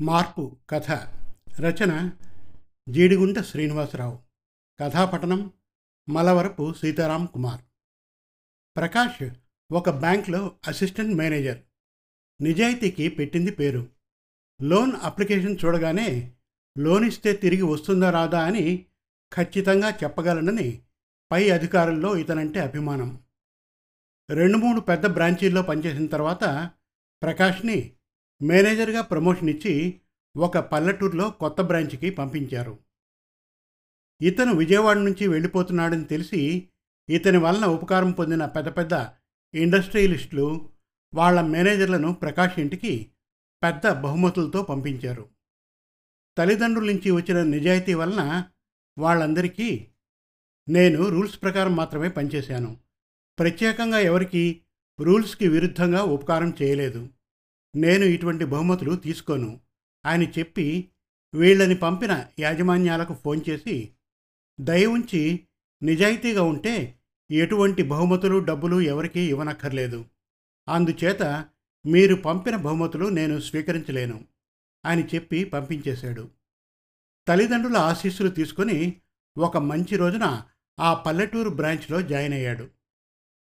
మార్పు కథ రచన జీడిగుంట శ్రీనివాసరావు. కథాపఠనం మలవరపు సీతారాం కుమార్. ప్రకాష్ ఒక బ్యాంక్లో అసిస్టెంట్ మేనేజర్. నిజాయితీకి పెట్టింది పేరు. లోన్ అప్లికేషన్ చూడగానే లోన్ ఇస్తే తిరిగి వస్తుందా రాదా అని ఖచ్చితంగా చెప్పగలనని పై అధికారుల్లో ఇతనంటే అభిమానం. రెండు మూడు పెద్ద బ్రాంచీల్లో పనిచేసిన తర్వాత ప్రకాష్ని మేనేజర్గా ప్రమోషన్ ఇచ్చి ఒక పల్లెటూరులో కొత్త బ్రాంచ్కి పంపించారు. ఇతను విజయవాడ నుంచి వెళ్ళిపోతున్నాడని తెలిసి ఇతని వలన ఉపకారం పొందిన పెద్ద పెద్ద ఇండస్ట్రియలిస్టులు వాళ్ళ మేనేజర్లను ప్రకాష్ ఇంటికి పెద్ద బహుమతులతో పంపించారు. తల్లిదండ్రుల నుంచి వచ్చిన నిజాయితీ వలన వాళ్ళందరికీ నేను రూల్స్ ప్రకారం మాత్రమే పనిచేశాను. ప్రత్యేకంగా ఎవరికీ రూల్స్కి విరుద్ధంగా ఉపకారం చేయలేదు. నేను ఇటువంటి బహుమతులు తీసుకోను. అని చెప్పి వీళ్ళని పంపిన యాజమాన్యాలకు ఫోన్ చేసి దయ ఉంచి నిజాయితీగా ఉంటే ఎటువంటి బహుమతులు డబ్బులు ఎవరికీ ఇవ్వనక్కర్లేదు. అందుచేత మీరు పంపిన బహుమతులు నేను స్వీకరించలేను. అని చెప్పి పంపించేశాడు. తల్లిదండ్రుల ఆశీస్సులు తీసుకొని ఒక మంచి రోజున ఆ పల్లెటూరు బ్రాంచ్లో జాయిన్ అయ్యాడు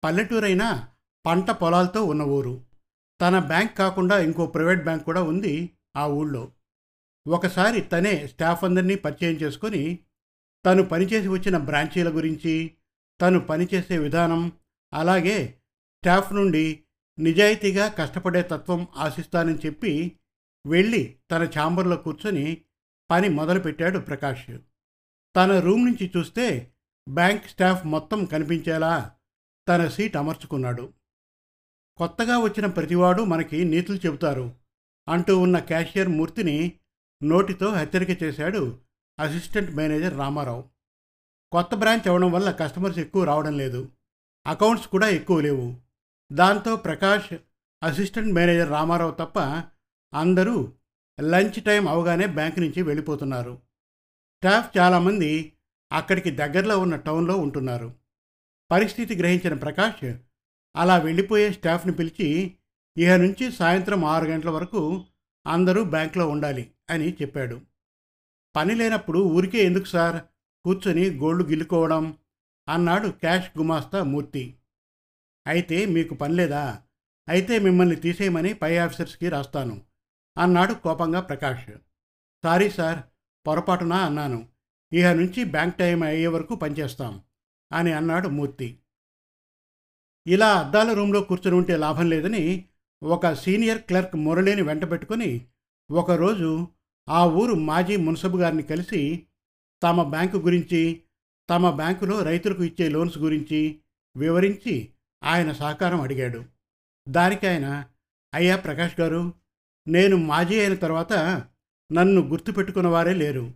పల్లెటూరైనా పంట పొలాలతో ఉన్న ఊరు. తన బ్యాంక్ కాకుండా ఇంకో ప్రైవేట్ బ్యాంక్ కూడా ఉంది ఆ ఊళ్ళో. ఒకసారి తనే స్టాఫ్ అందరినీ పరిచయం చేసుకొని తను పనిచేసి వచ్చిన బ్రాంచీల గురించి తను పనిచేసే విధానం అలాగే స్టాఫ్ నుండి నిజాయితీగా కష్టపడే తత్వం ఆశిస్తానని చెప్పి వెళ్ళి తన ఛాంబర్లో కూర్చొని పని మొదలుపెట్టాడు ప్రకాష్. తన రూమ్ నుంచి చూస్తే బ్యాంక్ స్టాఫ్ మొత్తం కనిపించేలా తన సీట్ అమర్చుకున్నాడు. కొత్తగా వచ్చిన ప్రతివాడు మనకి నీతులు చెబుతారు అంటూ ఉన్న క్యాషియర్ మూర్తిని నోటితో హెచ్చరిక చేశాడు అసిస్టెంట్ మేనేజర్ రామారావు. కొత్త బ్రాంచ్ అవ్వడం వల్ల కస్టమర్స్ ఎక్కువ రావడం లేదు. అకౌంట్స్ కూడా ఎక్కువ లేవు. దాంతో ప్రకాష్ అసిస్టెంట్ మేనేజర్ రామారావు తప్ప అందరూ లంచ్ టైం అవగానే బ్యాంక్ నుంచి వెళ్ళిపోతున్నారు. స్టాఫ్ చాలామంది అక్కడికి దగ్గరలో ఉన్న టౌన్లో ఉంటున్నారు. పరిస్థితి గ్రహించిన ప్రకాష్ అలా వెళ్ళిపోయే స్టాఫ్ని పిలిచి ఇహ నుంచి సాయంత్రం ఆరు గంటల వరకు అందరూ బ్యాంక్లో ఉండాలి అని చెప్పాడు. పని లేనప్పుడు ఊరికే ఎందుకు సార్? కూర్చొని గోళ్ళు గిల్లుకోవడం అన్నాడు క్యాష్ గుమాస్తా మూర్తి. అయితే మీకు పని లేదా? అయితే మిమ్మల్ని తీసేయమని పై ఆఫీసర్స్కి రాస్తాను అన్నాడు కోపంగా ప్రకాష్. సారీ సార్ పొరపాటున అన్నాను. ఇహ నుంచి బ్యాంక్ టైం అయ్యే వరకు పనిచేస్తాం అని అన్నాడు మూర్తి. ఇలా అద్దాల రూమ్లో కూర్చొని ఉంటే లాభం లేదని ఒక సీనియర్ క్లర్క్ మురళిని వెంట పెట్టుకుని ఒకరోజు ఆ ఊరు మాజీ మున్సబు గారిని కలిసి తమ బ్యాంకు గురించి తమ బ్యాంకులో రైతులకు ఇచ్చే లోన్స్ గురించి వివరించి ఆయన సహకారం అడిగాడు. దానికి ఆయన అయ్యా ప్రకాష్ గారు నేను మాజీ అయిన తర్వాత నన్ను గుర్తుపెట్టుకున్న వారే లేరు.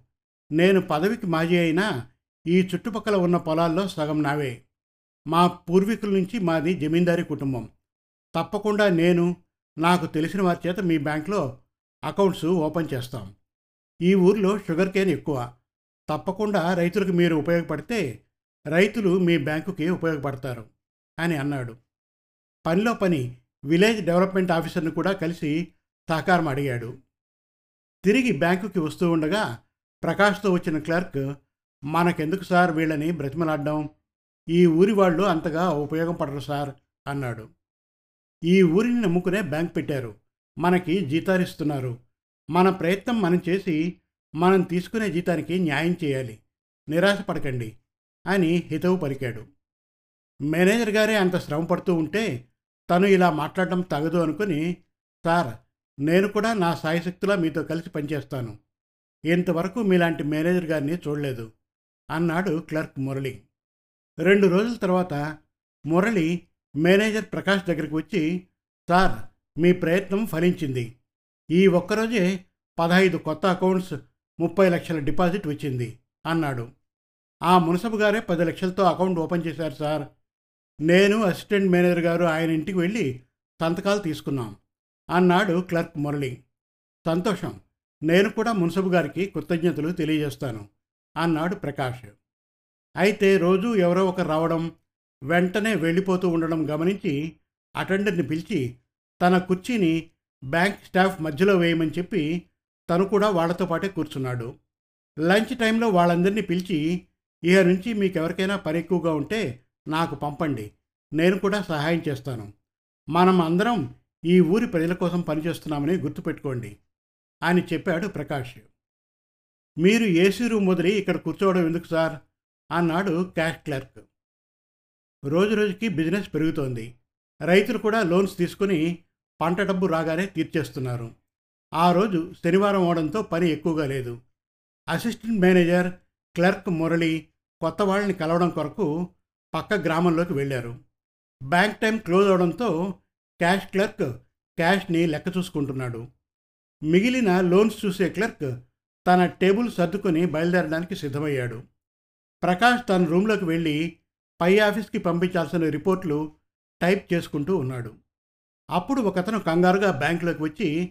నేను పదవికి మాజీ అయినా ఈ చుట్టుపక్కల ఉన్న పొలాల్లో సగం నావే. మా పూర్వీకుల నుంచి మాది జమీందారీ కుటుంబం. తప్పకుండా నేను నాకు తెలిసిన వారి చేత మీ బ్యాంక్లో అకౌంట్స్ ఓపెన్ చేస్తాం. ఈ ఊర్లో షుగర్ కేన్ ఎక్కువ. తప్పకుండా రైతులకు మీరు ఉపయోగపడితే రైతులు మీ బ్యాంకుకి ఉపయోగపడతారు అని అన్నాడు. పనిలో పని విలేజ్ డెవలప్మెంట్ ఆఫీసర్ని కూడా కలిసి సహకారం అడిగాడు. తిరిగి బ్యాంకుకి వస్తూ ఉండగా ప్రకాష్తో వచ్చిన క్లర్క్ మనకెందుకు సార్ వీళ్ళని బ్రతిమలాడ్డం? ఈ ఊరి వాళ్ళు అంతగా ఉపయోగపడరు సార్ అన్నాడు. ఈ ఊరిని నమ్ముకునే బ్యాంక్ పెట్టారు. మనకి జీతాలిస్తున్నారు. మన ప్రయత్నం మనం చేసి మనం తీసుకునే జీతానికి న్యాయం చేయాలి. నిరాశపడకండి అని హితవు పలికాడు. మేనేజర్ గారే అంత శ్రమ పడుతూ ఉంటే తను ఇలా మాట్లాడడం తగదు అనుకుని సార్ నేను కూడా నా సాయశక్తిలో మీతో కలిసి పనిచేస్తాను. ఇంతవరకు మీలాంటి మేనేజర్ గారిని చూడలేదు అన్నాడు క్లర్క్ మురళి. రెండు రోజుల తర్వాత మురళి మేనేజర్ ప్రకాష్ దగ్గరికి వచ్చి సార్ మీ ప్రయత్నం ఫలించింది. ఈ ఒక్కరోజే పదహైదు కొత్త అకౌంట్స్ ముప్పై లక్షల డిపాజిట్ వచ్చింది అన్నాడు. ఆ మునసబు గారే పది లక్షలతో అకౌంట్ ఓపెన్ చేశారు సార్. నేను అసిస్టెంట్ మేనేజర్ గారు ఆయన ఇంటికి వెళ్ళి సంతకాలు తీసుకున్నాం అన్నాడు క్లర్క్ మురళి. సంతోషం. నేను కూడా మున్సబు గారికి కృతజ్ఞతలు తెలియజేస్తాను అన్నాడు ప్రకాష్. అయితే రోజూ ఎవరో ఒకరు రావడం వెంటనే వెళ్ళిపోతూ ఉండడం గమనించి అటెండర్ని పిలిచి తన కుర్చీని బ్యాంక్ స్టాఫ్ మధ్యలో వేయమని చెప్పి తను కూడా వాళ్ళతో పాటే కూర్చున్నాడు. లంచ్ టైంలో వాళ్ళందరినీ పిలిచి ఇక నుంచి మీకు ఎవరికైనా పని ఎక్కువగా ఉంటే నాకు పంపండి నేను కూడా సహాయం చేస్తాను. మనం అందరం ఈ ఊరి ప్రజల కోసం పనిచేస్తున్నామని గుర్తుపెట్టుకోండి అని చెప్పాడు ప్రకాష్. మీరు ఏసీ రూమ్ వదిలి ఇక్కడ కూర్చోవడం ఎందుకు సార్? అన్నాడు క్యాష్ క్లర్క్. రోజు రోజుకి బిజినెస్ పెరుగుతోంది. రైతులు కూడా లోన్స్ తీసుకుని పంట డబ్బు రాగానే తీర్చేస్తున్నారు. ఆ రోజు శనివారం అవడంతో పని ఎక్కువగా లేదు. అసిస్టెంట్ మేనేజర్ క్లర్క్ మురళి కొత్త వాళ్ళని కలవడం కొరకు పక్క గ్రామంలోకి వెళ్ళారు. బ్యాంక్ టైం క్లోజ్ అవడంతో క్యాష్ క్లర్క్ క్యాష్ని లెక్క చూసుకుంటున్నాడు. మిగిలిన లోన్స్ చూసే క్లర్క్ తన టేబుల్ సర్దుకొని బయలుదేరడానికి సిద్ధమయ్యాడు. ప్రకాష్ తన రూమ్లోకి వెళ్ళి పై ఆఫీస్కి పంపించాల్సిన రిపోర్ట్లు టైప్ చేసుకుంటూ ఉన్నాడు. అప్పుడు ఒకతను కంగారుగా బ్యాంకులోకి వచ్చి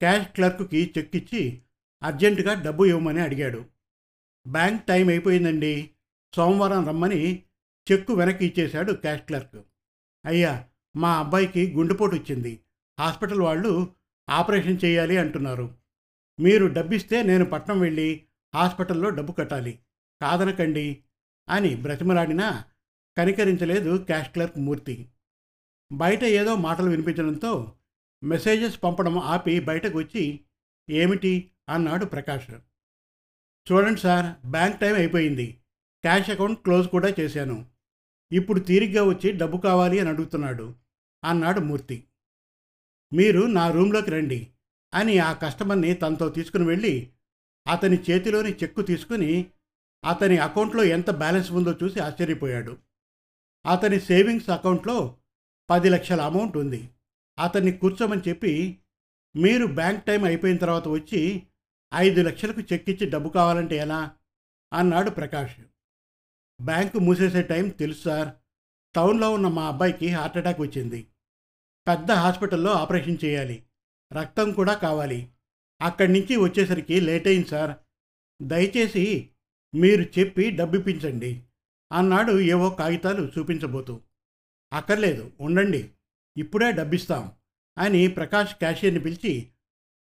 క్యాష్ క్లర్క్కి చెక్ ఇచ్చి అర్జెంటుగా డబ్బు ఇవ్వమని అడిగాడు. బ్యాంక్ టైం అయిపోయిందండి సోమవారం రమ్మని చెక్కు వెనక్కి ఇచ్చేశాడు క్యాష్ క్లర్క్. అయ్యా మా అబ్బాయికి గుండెపోటు వచ్చింది హాస్పిటల్ వాళ్ళు ఆపరేషన్ చేయాలి అంటున్నారు. మీరు డబ్బిస్తే నేను పట్నం వెళ్ళి హాస్పిటల్లో డబ్బు కట్టాలి. కాదనకండి అని బ్రతిమలాడినా కనికరించలేదు క్యాష్ క్లర్క్ మూర్తి. బయట ఏదో మాటలు వినిపించడంతో మెసేజెస్ పంపడం ఆపి బయటకు వచ్చి ఏమిటి? అన్నాడు ప్రకాష్. చూడండి సార్ బ్యాంక్ టైం అయిపోయింది. క్యాష్ అకౌంట్ క్లోజ్ కూడా చేశాను. ఇప్పుడు తీరిగ్గా వచ్చి డబ్బు కావాలి అని అడుగుతున్నాడు అన్నాడు మూర్తి. మీరు నా రూమ్లోకి రండి అని ఆ కస్టమర్ని తనతో తీసుకుని వెళ్ళి అతని చేతిలోని చెక్కు తీసుకుని అతని అకౌంట్లో ఎంత బ్యాలెన్స్ ఉందో చూసి ఆశ్చర్యపోయాడు. అతని సేవింగ్స్ అకౌంట్లో పది లక్షల అమౌంట్ ఉంది. అతన్ని కూర్చోమని చెప్పి మీరు బ్యాంక్ టైం అయిపోయిన తర్వాత వచ్చి ఐదు లక్షలకు చెక్ ఇచ్చి డబ్బు కావాలంటే ఎలా? అన్నాడు ప్రకాష్. బ్యాంకు మూసేసే టైం తెలుసు సార్. టౌన్లో ఉన్న మా అబ్బాయికి హార్ట్ అటాక్ వచ్చింది. పెద్ద హాస్పిటల్లో ఆపరేషన్ చేయాలి. రక్తం కూడా కావాలి. అక్కడి నుంచి వచ్చేసరికి లేట్ అయింది సార్. దయచేసి మీరు చెప్పి డబ్బిప్పించండి అన్నాడు ఏవో కాగితాలు చూపించబోతూ. అక్కర్లేదు ఉండండి ఇప్పుడే డబ్బిస్తాం అని ప్రకాష్ క్యాషియర్ని పిలిచి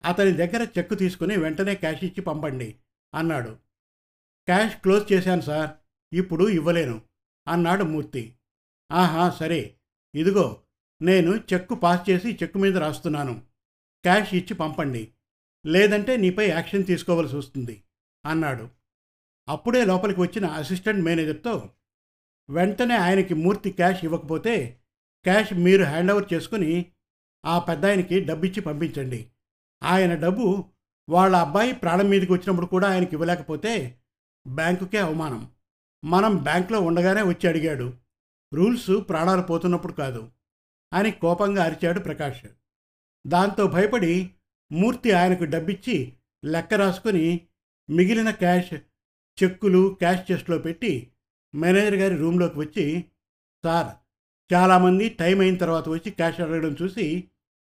అతని దగ్గర చెక్కు తీసుకుని వెంటనే క్యాష్ ఇచ్చి పంపండి అన్నాడు. క్యాష్ క్లోజ్ చేశాను సార్ ఇప్పుడు ఇవ్వలేను అన్నాడు మూర్తి. ఆహా సరే ఇదిగో నేను చెక్కు పాస్ చేసి చెక్కు మీద రాస్తున్నాను క్యాష్ ఇచ్చి పంపండి లేదంటే నీపై యాక్షన్ తీసుకోవాల్సి వస్తుంది అన్నాడు. అప్పుడే లోపలికి వచ్చిన అసిస్టెంట్ మేనేజర్తో వెంటనే ఆయనకి మూర్తి క్యాష్ ఇవ్వకపోతే క్యాష్ మీరు హ్యాండ్ ఓవర్ చేసుకుని ఆ పెద్ద ఆయనకి డబ్బిచ్చి పంపించండి. ఆయన డబ్బు వాళ్ళ అబ్బాయి ప్రాణం మీదకి వచ్చినప్పుడు కూడా ఆయనకి ఇవ్వలేకపోతే బ్యాంకుకే అవమానం. మనం బ్యాంకులో ఉండగానే వచ్చి అడిగాడు. రూల్స్ ప్రాణాలు పోతున్నప్పుడు కాదు అని కోపంగా అరిచాడు ప్రకాష్. దాంతో భయపడి మూర్తి ఆయనకు డబ్బిచ్చి లెక్క రాసుకుని మిగిలిన క్యాష్ చెక్కులు క్యాష్ చెస్ట్లో పెట్టి మేనేజర్ గారి రూమ్లోకి వచ్చి సార్ చాలామంది టైం అయిన తర్వాత వచ్చి క్యాష్ అడగడం చూసి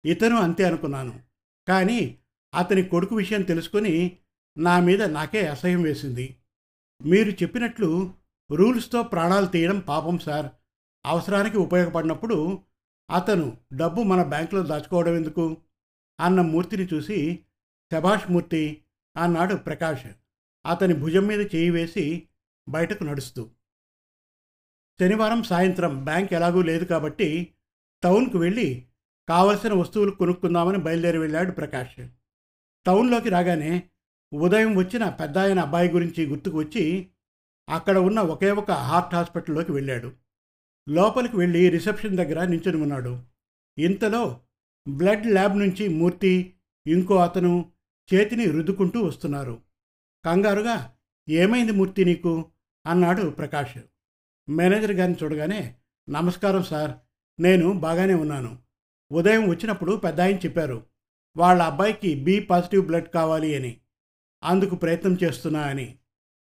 ఇతను అంతే అనుకున్నాను. కానీ అతని కొడుకు విషయం తెలుసుకొని నా మీద నాకే అసహ్యం వేసింది. మీరు చెప్పినట్లు రూల్స్తో ప్రాణాలు తీయడం పాపం సార్. అవసరానికి ఉపయోగపడినప్పుడు అతను డబ్బు మన బ్యాంకులో దాచుకోవడం ఎందుకు? అన్న మూర్తిని చూసి శభాష్ మూర్తి అన్నాడు ప్రకాష్. అతని భుజం మీద చేయి వేసి బయటకు నడుస్తూ. శనివారం సాయంత్రం బ్యాంక్ ఎలాగూ లేదు కాబట్టి టౌన్కు వెళ్ళి కావలసిన వస్తువులు కొనుక్కుందామని బయలుదేరి వెళ్ళాడు ప్రకాష్. టౌన్లోకి రాగానే ఉదయం వచ్చిన పెద్ద ఆయన అబ్బాయి గురించి గుర్తుకు వచ్చి అక్కడ ఉన్న ఒకే ఒక హార్ట్ హాస్పిటల్లోకి వెళ్ళాడు. లోపలికి వెళ్ళి రిసెప్షన్ దగ్గర నించుని ఉన్నాడు. ఇంతలో బ్లడ్ ల్యాబ్ నుంచి మూర్తి ఇంకో అతను చేతిని రుద్దుకుంటూ వస్తున్నారు. కంగారుగా ఏమైంది మూర్తి నీకు? అన్నాడు ప్రకాష్. మేనేజర్ గారిని చూడగానే నమస్కారం సార్ నేను బాగానే ఉన్నాను. ఉదయం వచ్చినప్పుడు పెద్ద ఆయన చెప్పారు వాళ్ళ అబ్బాయికి బి పాజిటివ్ బ్లడ్ కావాలి అని. అందుకు ప్రయత్నం చేస్తున్నా అని.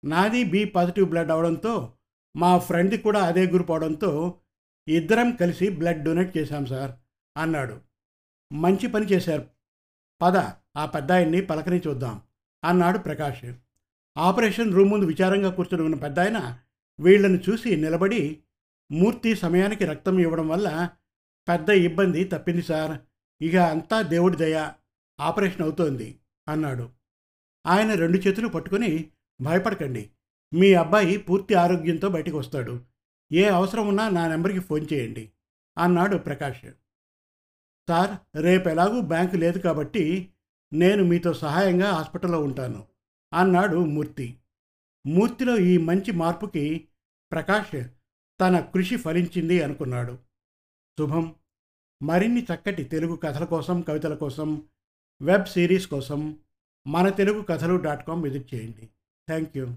నాది బి పాజిటివ్ బ్లడ్ అవడంతో మా ఫ్రెండ్ది కూడా అదే గ్రూప్ అవడంతో ఇద్దరం కలిసి బ్లడ్ డొనేట్ చేశాం సార్ అన్నాడు. మంచి పని చేశారు. పద ఆ పెద్దాయన్ని పలకని చూద్దాం అన్నాడు ప్రకాష్. ఆపరేషన్ రూమ్ ముందు విచారంగా కూర్చుని ఉన్న పెద్ద ఆయన వీళ్ళను చూసి నిలబడి మూర్తి సమయానికి రక్తం ఇవ్వడం వల్ల పెద్ద ఇబ్బంది తప్పింది సార్. ఇక అంతా దేవుడి దయ. ఆపరేషన్ అవుతోంది అన్నాడు. ఆయన రెండు చేతులు పట్టుకొని భయపడకండి. మీ అబ్బాయి పూర్తి ఆరోగ్యంతో బయటకు వస్తాడు. ఏ అవసరం ఉన్నా నా నెంబర్కి ఫోన్ చేయండి అన్నాడు ప్రకాష్. సార్ రేపు ఎలాగూ బ్యాంకు లేదు కాబట్టి నేను మీతో సహాయంగా హాస్పిటల్లో ఉంటాను. అన్నాడు మూర్తి. మూర్తిలో ఈ మంచి మార్పుకి ప్రకాష్ తన కృషి ఫలించింది అనుకున్నాడు. శుభం. మరిన్ని చక్కటి తెలుగు కథల కోసం కవితల కోసం వెబ్ సిరీస్ కోసం మన తెలుగు కథలు డాట్ కామ్ విజిట్ చేయండి. Thank you